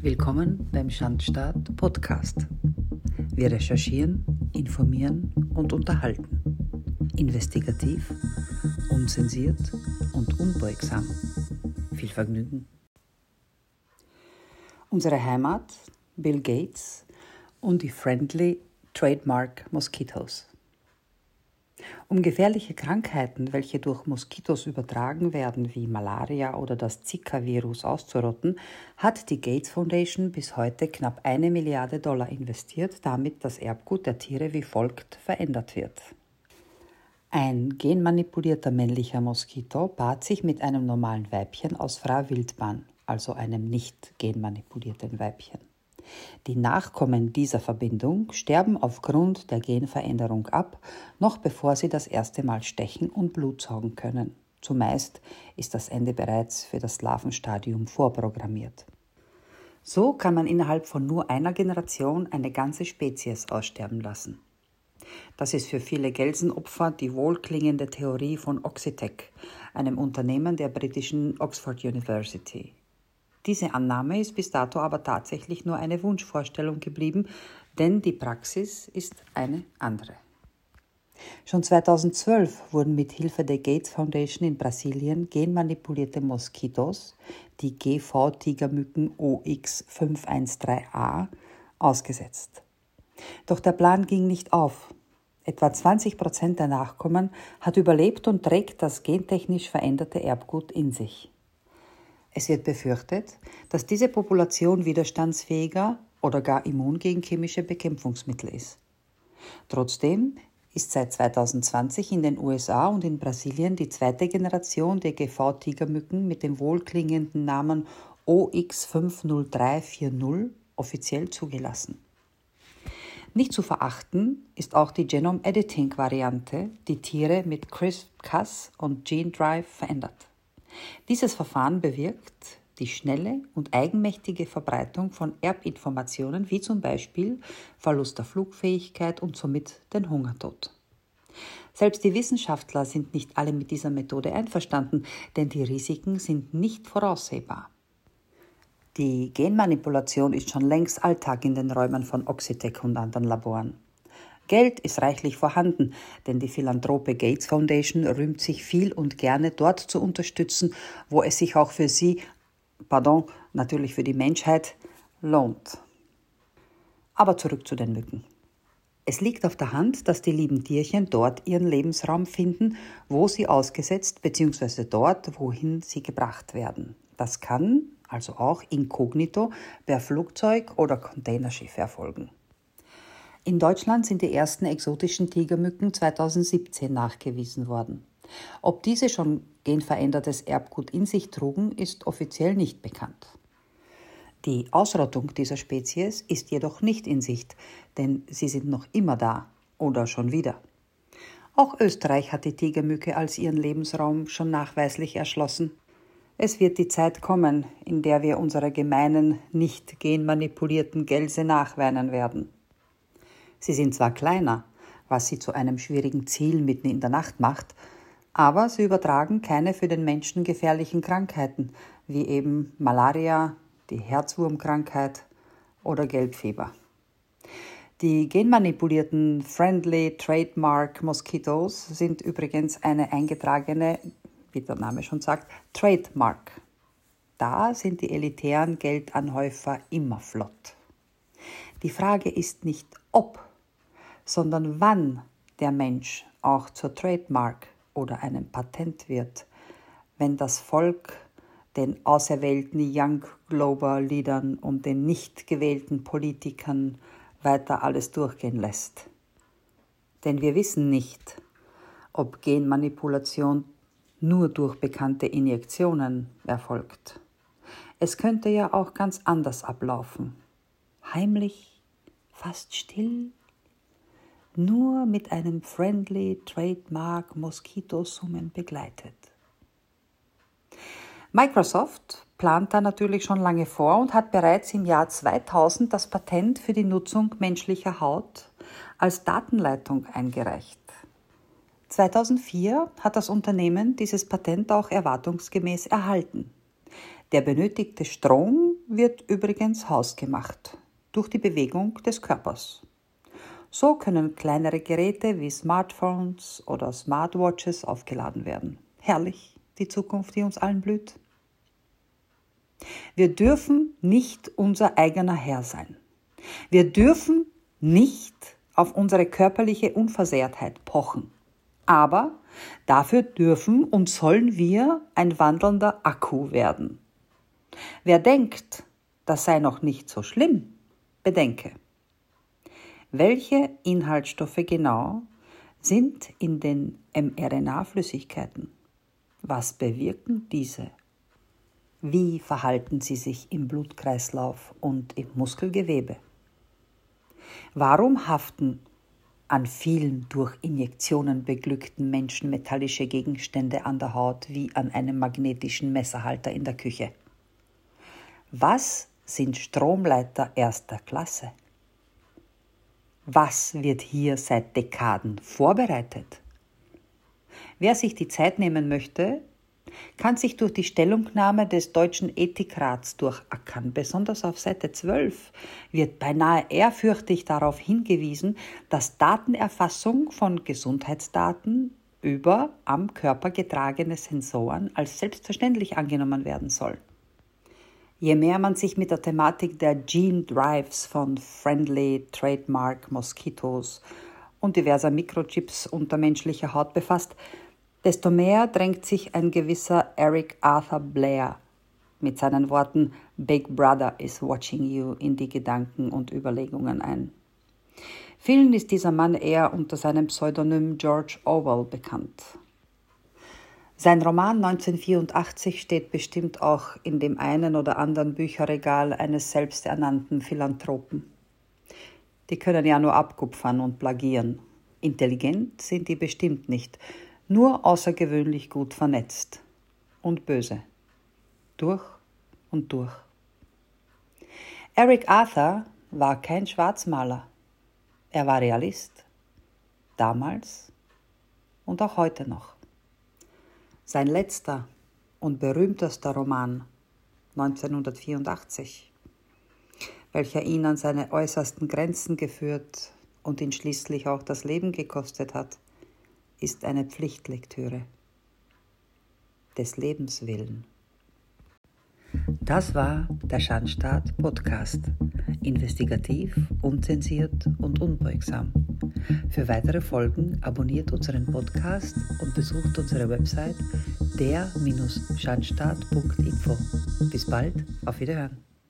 Willkommen beim Schandstaat Podcast. Wir recherchieren, informieren und unterhalten. Investigativ, unzensiert und unbeugsam. Viel Vergnügen. Unsere Heimat, Bill Gates und die Friendly Trademark Mosquitoes. Um gefährliche Krankheiten, welche durch Moskitos übertragen werden, wie Malaria oder das Zika-Virus auszurotten, hat die Gates Foundation bis heute knapp eine Milliarde Dollar investiert, damit das Erbgut der Tiere wie folgt verändert wird. Ein genmanipulierter männlicher Moskito paart sich mit einem normalen Weibchen aus freier Wildbahn, also einem nicht genmanipulierten Weibchen. Die Nachkommen dieser Verbindung sterben aufgrund der Genveränderung ab, noch bevor sie das erste Mal stechen und Blut saugen können. Zumeist ist das Ende bereits für das Larvenstadium vorprogrammiert. So kann man innerhalb von nur einer Generation eine ganze Spezies aussterben lassen. Das ist für viele Gelsenopfer die wohlklingende Theorie von Oxitec, einem Unternehmen der britischen Oxford University. Diese Annahme ist bis dato aber tatsächlich nur eine Wunschvorstellung geblieben, denn die Praxis ist eine andere. Schon 2012 wurden mit Hilfe der Gates Foundation in Brasilien genmanipulierte Moskitos, die GV-Tigermücken OX513A, ausgesetzt. Doch der Plan ging nicht auf. Etwa 20 Prozent der Nachkommen hat überlebt und trägt das gentechnisch veränderte Erbgut in sich. Es wird befürchtet, dass diese Population widerstandsfähiger oder gar immun gegen chemische Bekämpfungsmittel ist. Trotzdem ist seit 2020 in den USA und in Brasilien die zweite Generation der GV-Tigermücken mit dem wohlklingenden Namen OX50340 offiziell zugelassen. Nicht zu verachten ist auch die Genome Editing Variante, die Tiere mit CRISPR-Cas und Gene Drive verändert. Dieses Verfahren bewirkt die schnelle und eigenmächtige Verbreitung von Erbinformationen wie zum Beispiel Verlust der Flugfähigkeit und somit den Hungertod. Selbst die Wissenschaftler sind nicht alle mit dieser Methode einverstanden, denn die Risiken sind nicht voraussehbar. Die Genmanipulation ist schon längst Alltag in den Räumen von Oxitec und anderen Laboren. Geld ist reichlich vorhanden, denn die Philanthrope Gates Foundation rühmt sich viel und gerne dort zu unterstützen, wo es sich auch für sie, pardon, natürlich für die Menschheit, lohnt. Aber zurück zu den Mücken. Es liegt auf der Hand, dass die lieben Tierchen dort ihren Lebensraum finden, wo sie ausgesetzt bzw. dort, wohin sie gebracht werden. Das kann also auch inkognito per Flugzeug oder Containerschiff erfolgen. In Deutschland sind die ersten exotischen Tigermücken 2017 nachgewiesen worden. Ob diese schon genverändertes Erbgut in sich trugen, ist offiziell nicht bekannt. Die Ausrottung dieser Spezies ist jedoch nicht in Sicht, denn sie sind noch immer da oder schon wieder. Auch Österreich hat die Tigermücke als ihren Lebensraum schon nachweislich erschlossen. Es wird die Zeit kommen, in der wir unsere gemeinen, nicht genmanipulierten Gelse nachweinen werden. Sie sind zwar kleiner, was sie zu einem schwierigen Ziel mitten in der Nacht macht, aber sie übertragen keine für den Menschen gefährlichen Krankheiten, wie eben Malaria, die Herzwurmkrankheit oder Gelbfieber. Die genmanipulierten Friendly Trademark Mosquitoes sind übrigens eine eingetragene, wie der Name schon sagt, Trademark. Da sind die elitären Geldanhäufer immer flott. Die Frage ist nicht ob, sondern wann der Mensch auch zur Trademark oder einem Patent wird, wenn das Volk den auserwählten Young Global Leadern und den nicht gewählten Politikern weiter alles durchgehen lässt. Denn wir wissen nicht, ob Genmanipulation nur durch bekannte Injektionen erfolgt. Es könnte ja auch ganz anders ablaufen. Heimlich, fast still nur mit einem Friendly Trademark Moskitosummen begleitet. Microsoft plant da natürlich schon lange vor und hat bereits im Jahr 2000 das Patent für die Nutzung menschlicher Haut als Datenleitung eingereicht. 2004 hat das Unternehmen dieses Patent auch erwartungsgemäß erhalten. Der benötigte Strom wird übrigens hausgemacht durch die Bewegung des Körpers. So können kleinere Geräte wie Smartphones oder Smartwatches aufgeladen werden. Herrlich, die Zukunft, die uns allen blüht. Wir dürfen nicht unser eigener Herr sein. Wir dürfen nicht auf unsere körperliche Unversehrtheit pochen. Aber dafür dürfen und sollen wir ein wandelnder Akku werden. Wer denkt, das sei noch nicht so schlimm, bedenke. Welche Inhaltsstoffe genau sind in den mRNA-Flüssigkeiten? Was bewirken diese? Wie verhalten sie sich im Blutkreislauf und im Muskelgewebe? Warum haften an vielen durch Injektionen beglückten Menschen metallische Gegenstände an der Haut wie an einem magnetischen Messerhalter in der Küche? Was sind Stromleiter erster Klasse? Was wird hier seit Dekaden vorbereitet? Wer sich die Zeit nehmen möchte, kann sich durch die Stellungnahme des Deutschen Ethikrats durchackern. Besonders auf Seite 12 wird beinahe ehrfürchtig darauf hingewiesen, dass Datenerfassung von Gesundheitsdaten über am Körper getragene Sensoren als selbstverständlich angenommen werden soll. Je mehr man sich mit der Thematik der Gene Drives von Friendly Trademark Moskitos und diverser Mikrochips unter menschlicher Haut befasst, desto mehr drängt sich ein gewisser Eric Arthur Blair mit seinen Worten Big Brother is watching you in die Gedanken und Überlegungen ein. Vielen ist dieser Mann eher unter seinem Pseudonym George Orwell bekannt. Sein Roman 1984 steht bestimmt auch in dem einen oder anderen Bücherregal eines selbsternannten Philanthropen. Die können ja nur abkupfern und plagieren. Intelligent sind die bestimmt nicht, nur außergewöhnlich gut vernetzt. Und böse. Durch und durch. Eric Arthur war kein Schwarzmaler. Er war Realist. Damals und auch heute noch. Sein letzter und berühmtester Roman 1984, welcher ihn an seine äußersten Grenzen geführt und ihn schließlich auch das Leben gekostet hat, ist eine Pflichtlektüre des Lebens willen. Das war der Schandstaat Podcast. Investigativ, unzensiert und unbeugsam. Für weitere Folgen abonniert unseren Podcast und besucht unsere Website der-schandstaat.info. Bis bald, auf Wiederhören.